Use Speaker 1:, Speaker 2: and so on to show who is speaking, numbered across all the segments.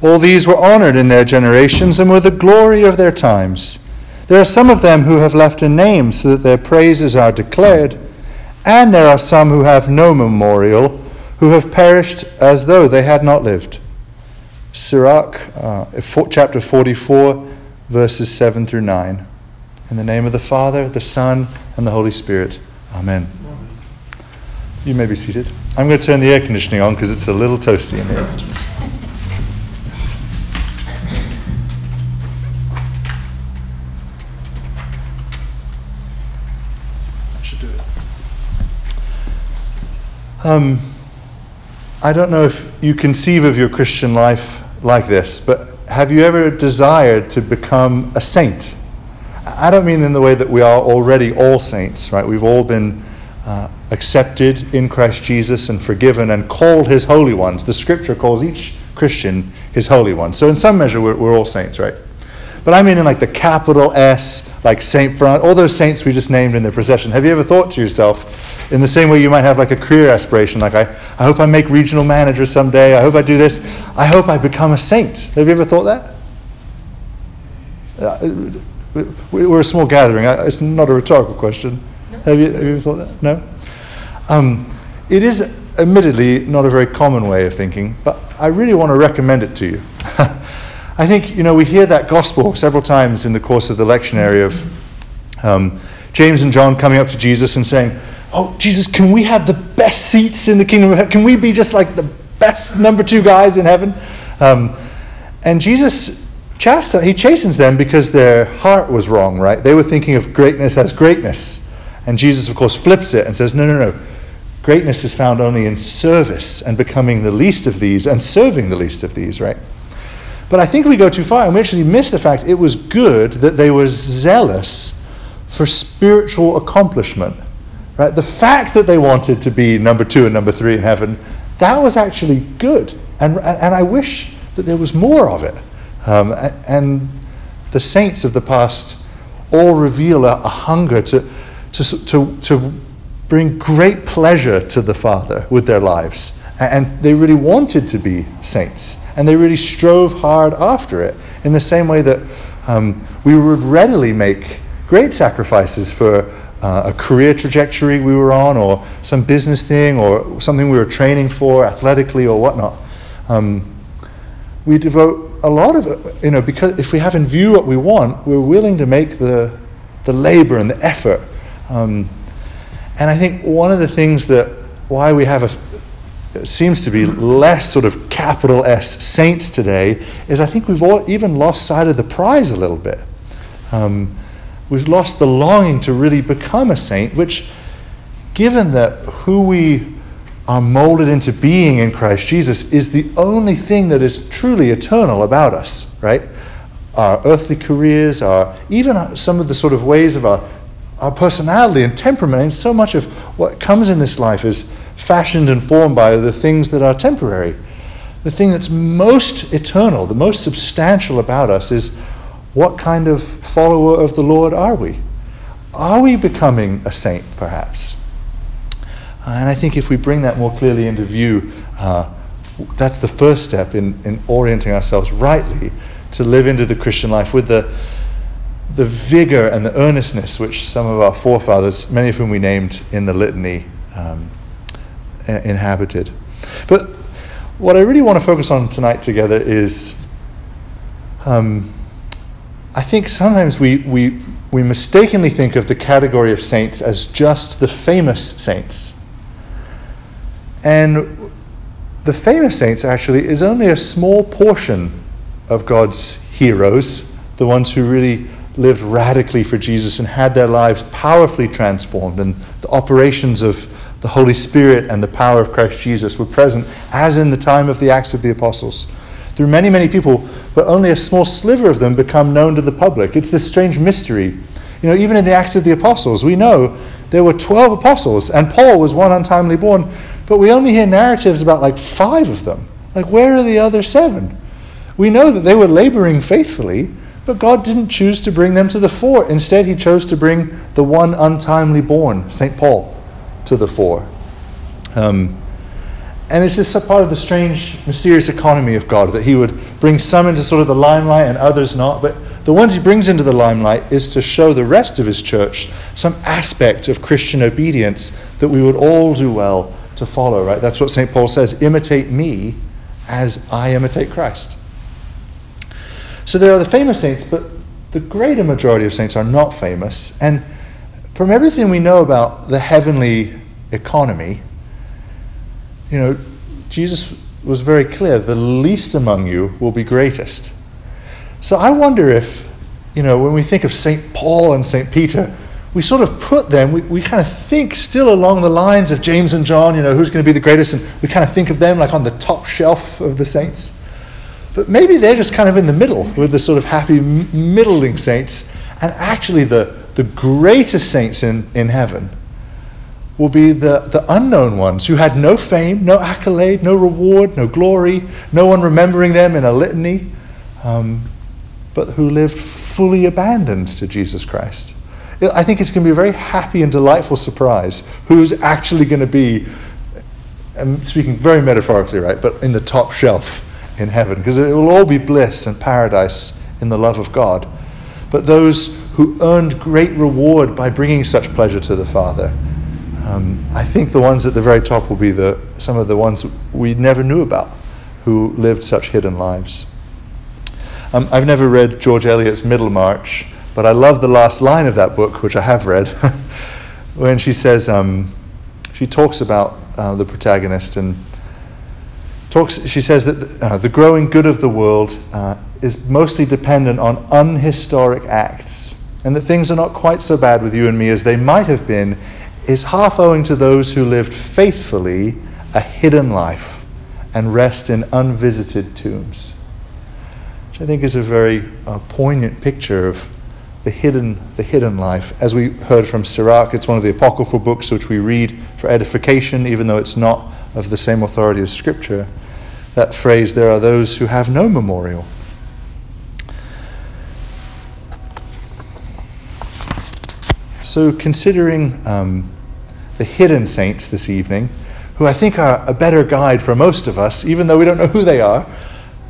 Speaker 1: All these were honored in their generations and were the glory of their times. There are some of them who have left a name so that their praises are declared, and there are some who have no memorial, who have perished as though they had not lived. Sirach, uh, chapter 44, verses 7 through 9. In the name of the Father, the Son, and the Holy Spirit. Amen. You may be seated. I'm going to turn the air conditioning on because it's a little toasty in here. Um, I don't know if you conceive of your Christian life like this, but have you ever desired to become a saint? I don't mean in the way that we are already all saints, right? We've all been uh, accepted in Christ Jesus and forgiven and called his holy ones. The scripture calls each Christian his holy one. So, in some measure, we're, we're all saints, right? But I mean in like the capital S, like Saint Francis, all those saints we just named in the procession. Have you ever thought to yourself, in the same way you might have like a career aspiration, like I, I hope I make regional manager someday, I hope I do this, I hope I become a saint. Have you ever thought that? Uh, we're a small gathering. It's not a rhetorical question. No. Have, you, have you thought that? No? Um, it is admittedly not a very common way of thinking, but I really want to recommend it to you. I think, you know, we hear that gospel several times in the course of the lectionary of um, James and John coming up to Jesus and saying, Oh, Jesus, can we have the best seats in the kingdom of heaven? Can we be just like the best number two guys in heaven? Um, and Jesus chast- he chastens them because their heart was wrong, right? They were thinking of greatness as greatness. And Jesus, of course, flips it and says, No, no, no. Greatness is found only in service and becoming the least of these and serving the least of these, right? But I think we go too far and we actually miss the fact it was good that they were zealous for spiritual accomplishment. Right? The fact that they wanted to be number two and number three in heaven, that was actually good. And, and I wish that there was more of it. Um, and the saints of the past all reveal a, a hunger to, to, to, to bring great pleasure to the Father with their lives. And they really wanted to be saints and they really strove hard after it in the same way that um, we would readily make great sacrifices for uh, a career trajectory we were on, or some business thing, or something we were training for athletically, or whatnot. Um, we devote a lot of you know, because if we have in view what we want, we're willing to make the, the labor and the effort. Um, and I think one of the things that why we have a, seems to be less sort of capital S saints today is I think we've all even lost sight of the prize a little bit. Um, we've lost the longing to really become a saint, which, given that who we are molded into being in Christ Jesus, is the only thing that is truly eternal about us, right? Our earthly careers, our even some of the sort of ways of our our personality and temperament, and so much of what comes in this life is fashioned and formed by the things that are temporary. The thing that's most eternal, the most substantial about us is what kind of follower of the Lord are we? Are we becoming a saint, perhaps? And I think if we bring that more clearly into view, uh, that's the first step in, in orienting ourselves rightly to live into the Christian life with the, the vigor and the earnestness which some of our forefathers, many of whom we named in the litany, um, inhabited. But what I really want to focus on tonight together is um, I think sometimes we, we, we mistakenly think of the category of saints as just the famous saints. And the famous saints actually is only a small portion of God's heroes, the ones who really lived radically for Jesus and had their lives powerfully transformed, and the operations of the Holy Spirit and the power of Christ Jesus were present, as in the time of the Acts of the Apostles. Through many, many people, but only a small sliver of them become known to the public. It's this strange mystery. You know, even in the Acts of the Apostles, we know there were 12 apostles, and Paul was one untimely born, but we only hear narratives about like five of them. Like, where are the other seven? We know that they were laboring faithfully, but God didn't choose to bring them to the fore. Instead, He chose to bring the one untimely born, St. Paul to the fore. Um, and it's just a part of the strange, mysterious economy of God that He would bring some into sort of the limelight and others not. But the ones He brings into the limelight is to show the rest of His church some aspect of Christian obedience that we would all do well to follow, right? That's what St. Paul says imitate me as I imitate Christ. So there are the famous saints, but the greater majority of saints are not famous. And from everything we know about the heavenly economy, you know, Jesus was very clear the least among you will be greatest. So I wonder if, you know, when we think of St. Paul and St. Peter, we sort of put them, we, we kind of think still along the lines of James and John, you know, who's going to be the greatest, and we kind of think of them like on the top shelf of the saints. But maybe they're just kind of in the middle with the sort of happy, middling saints, and actually the, the greatest saints in, in heaven will be the, the unknown ones who had no fame, no accolade, no reward, no glory, no one remembering them in a litany, um, but who lived fully abandoned to Jesus Christ. I think it's going to be a very happy and delightful surprise who's actually going to be, I'm speaking very metaphorically, right, but in the top shelf in heaven, because it will all be bliss and paradise in the love of God. But those who earned great reward by bringing such pleasure to the Father um, I think the ones at the very top will be the, some of the ones we never knew about who lived such hidden lives. Um, I've never read George Eliot's Middlemarch, but I love the last line of that book, which I have read, when she says, um, she talks about uh, the protagonist and talks, she says that uh, the growing good of the world uh, is mostly dependent on unhistoric acts, and that things are not quite so bad with you and me as they might have been is half owing to those who lived faithfully a hidden life and rest in unvisited tombs. Which I think is a very uh, poignant picture of the hidden, the hidden life. As we heard from Sirach, it's one of the apocryphal books which we read for edification, even though it's not of the same authority as Scripture. That phrase, there are those who have no memorial. So, considering um, the hidden saints this evening, who I think are a better guide for most of us, even though we don't know who they are,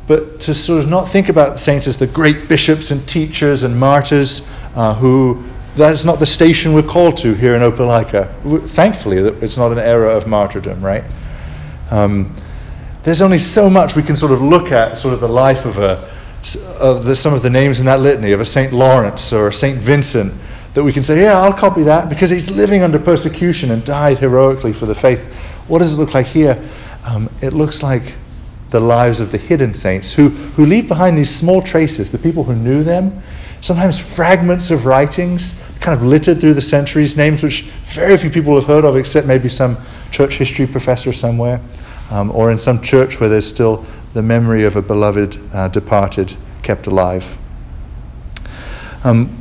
Speaker 1: but to sort of not think about saints as the great bishops and teachers and martyrs uh, who that's not the station we're called to here in Opelika. Thankfully, it's not an era of martyrdom, right? Um, there's only so much we can sort of look at, sort of the life of a, of the, some of the names in that litany of a Saint Lawrence or a Saint Vincent that we can say, yeah, I'll copy that because he's living under persecution and died heroically for the faith. What does it look like here? Um, it looks like the lives of the hidden saints who, who leave behind these small traces, the people who knew them, sometimes fragments of writings kind of littered through the centuries, names which very few people have heard of except maybe some church history professor somewhere, um, or in some church where there's still the memory of a beloved uh, departed kept alive. Um,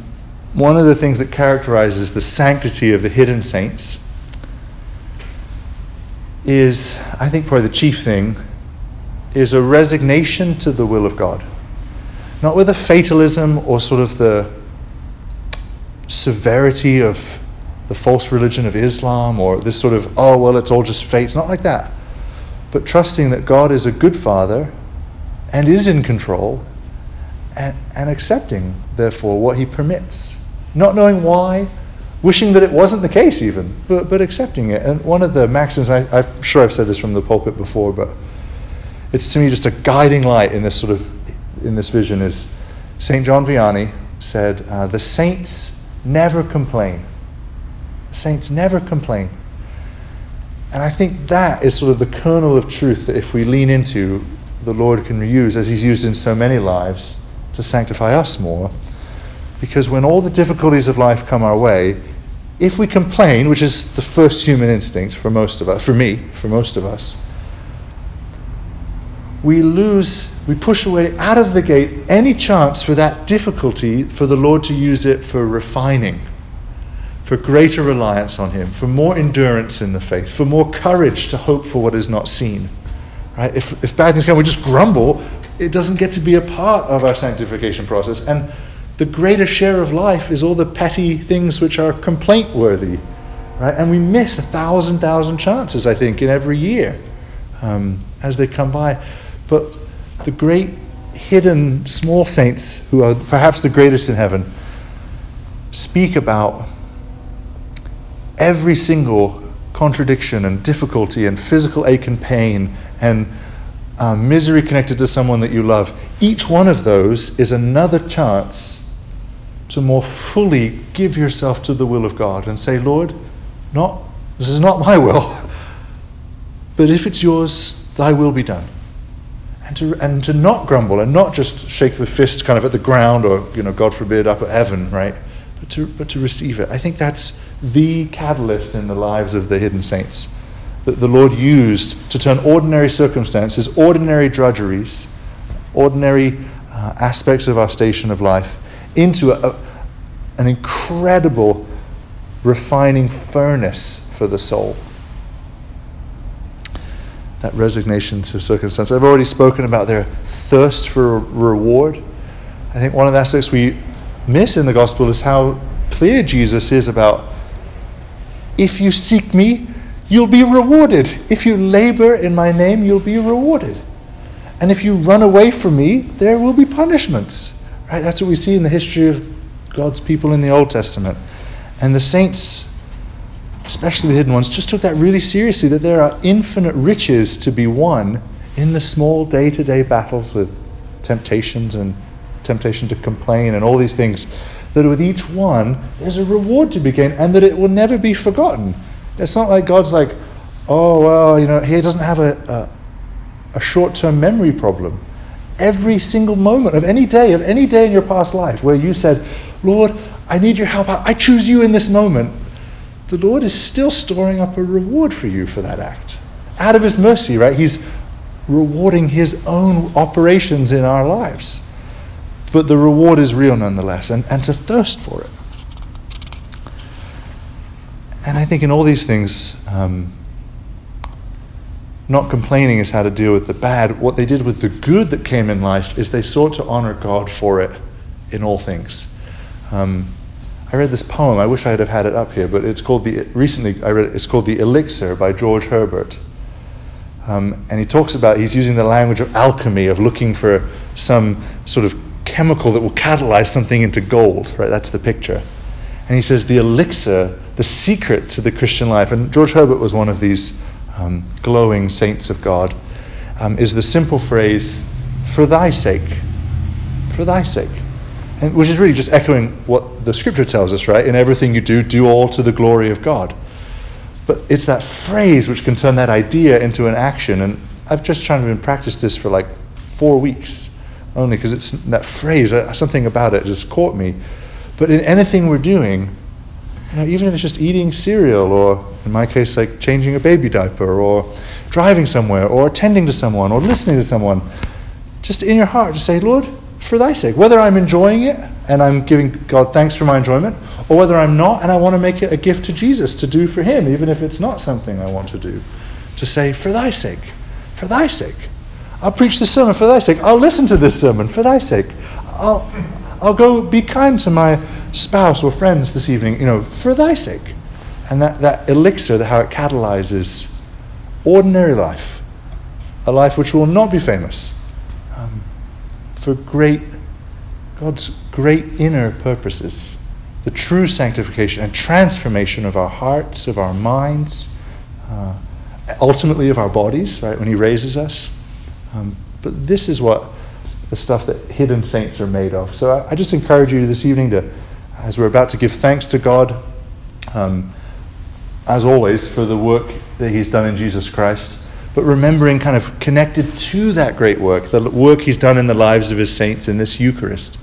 Speaker 1: one of the things that characterizes the sanctity of the hidden saints is, I think, probably the chief thing, is a resignation to the will of God. Not with a fatalism or sort of the severity of the false religion of Islam or this sort of, oh, well, it's all just fate. It's not like that. But trusting that God is a good father and is in control and, and accepting, therefore, what he permits. Not knowing why, wishing that it wasn't the case, even, but, but accepting it. And one of the maxims, I, I'm sure I've said this from the pulpit before, but it's to me just a guiding light in this sort of in this vision is St. John Vianney said, uh, The saints never complain. The saints never complain. And I think that is sort of the kernel of truth that if we lean into, the Lord can use, as He's used in so many lives, to sanctify us more. Because when all the difficulties of life come our way, if we complain, which is the first human instinct for most of us, for me, for most of us, we lose, we push away out of the gate any chance for that difficulty for the Lord to use it for refining, for greater reliance on Him, for more endurance in the faith, for more courage to hope for what is not seen. Right? If, if bad things come, we just grumble, it doesn't get to be a part of our sanctification process. And the greater share of life is all the petty things which are complaint worthy. Right? And we miss a thousand, thousand chances, I think, in every year um, as they come by. But the great hidden small saints, who are perhaps the greatest in heaven, speak about every single contradiction and difficulty and physical ache and pain and uh, misery connected to someone that you love. Each one of those is another chance to more fully give yourself to the will of God and say, Lord, not, this is not my will, but if it's yours, thy will be done. And to, and to not grumble and not just shake the fist kind of at the ground or, you know, God forbid, up at heaven, right? But to, but to receive it. I think that's the catalyst in the lives of the hidden saints that the Lord used to turn ordinary circumstances, ordinary drudgeries, ordinary uh, aspects of our station of life into a, a, an incredible refining furnace for the soul. That resignation to circumstance. I've already spoken about their thirst for reward. I think one of the aspects we miss in the gospel is how clear Jesus is about if you seek me, you'll be rewarded. If you labor in my name, you'll be rewarded. And if you run away from me, there will be punishments. Right? That's what we see in the history of God's people in the Old Testament. And the saints, especially the hidden ones, just took that really seriously that there are infinite riches to be won in the small day to day battles with temptations and temptation to complain and all these things that with each one there's a reward to be gained and that it will never be forgotten. It's not like God's like, oh, well, you know, he doesn't have a, a, a short term memory problem. Every single moment of any day, of any day in your past life where you said, Lord, I need your help, I choose you in this moment, the Lord is still storing up a reward for you for that act. Out of his mercy, right? He's rewarding his own operations in our lives but the reward is real nonetheless, and, and to thirst for it. And I think in all these things, um, not complaining is how to deal with the bad. What they did with the good that came in life is they sought to honor God for it in all things. Um, I read this poem. I wish I have had it up here, but it's called the. Recently, I read it. It's called "The Elixir" by George Herbert. Um, and he talks about he's using the language of alchemy, of looking for some sort of chemical that will catalyze something into gold, right? That's the picture. And he says the elixir, the secret to the Christian life, and George Herbert was one of these um, glowing saints of God, um, is the simple phrase, for thy sake. For thy sake. And, which is really just echoing what the scripture tells us, right? In everything you do, do all to the glory of God. But it's that phrase which can turn that idea into an action. And I've just tried to practice this for like four weeks only because it's that phrase, uh, something about it just caught me. But in anything we're doing, you know, even if it's just eating cereal, or in my case, like changing a baby diaper, or driving somewhere, or attending to someone, or listening to someone, just in your heart, just say, Lord, for thy sake. Whether I'm enjoying it and I'm giving God thanks for my enjoyment, or whether I'm not and I want to make it a gift to Jesus to do for him, even if it's not something I want to do, to say, for thy sake, for thy sake. I'll preach this sermon for thy sake. I'll listen to this sermon for thy sake. I'll, I'll go be kind to my spouse or friends this evening, you know, for thy sake. And that, that elixir, how it catalyzes ordinary life, a life which will not be famous, um, for great, God's great inner purposes, the true sanctification and transformation of our hearts, of our minds, uh, ultimately of our bodies, right, when He raises us. Um, but this is what the stuff that hidden saints are made of. So I, I, just encourage you this evening to, as we're about to give thanks to God, um, as always, for the work that He's done in Jesus Christ, but remembering kind of connected to that great work, the work He's done in the lives of His saints in this Eucharist,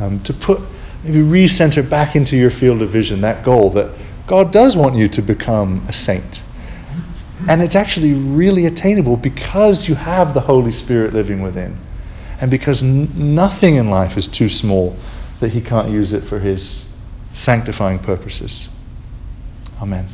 Speaker 1: um, to put, maybe recenter back into your field of vision that goal that God does want you to become a saint. And it's actually really attainable because you have the Holy Spirit living within. And because n- nothing in life is too small that He can't use it for His sanctifying purposes. Amen.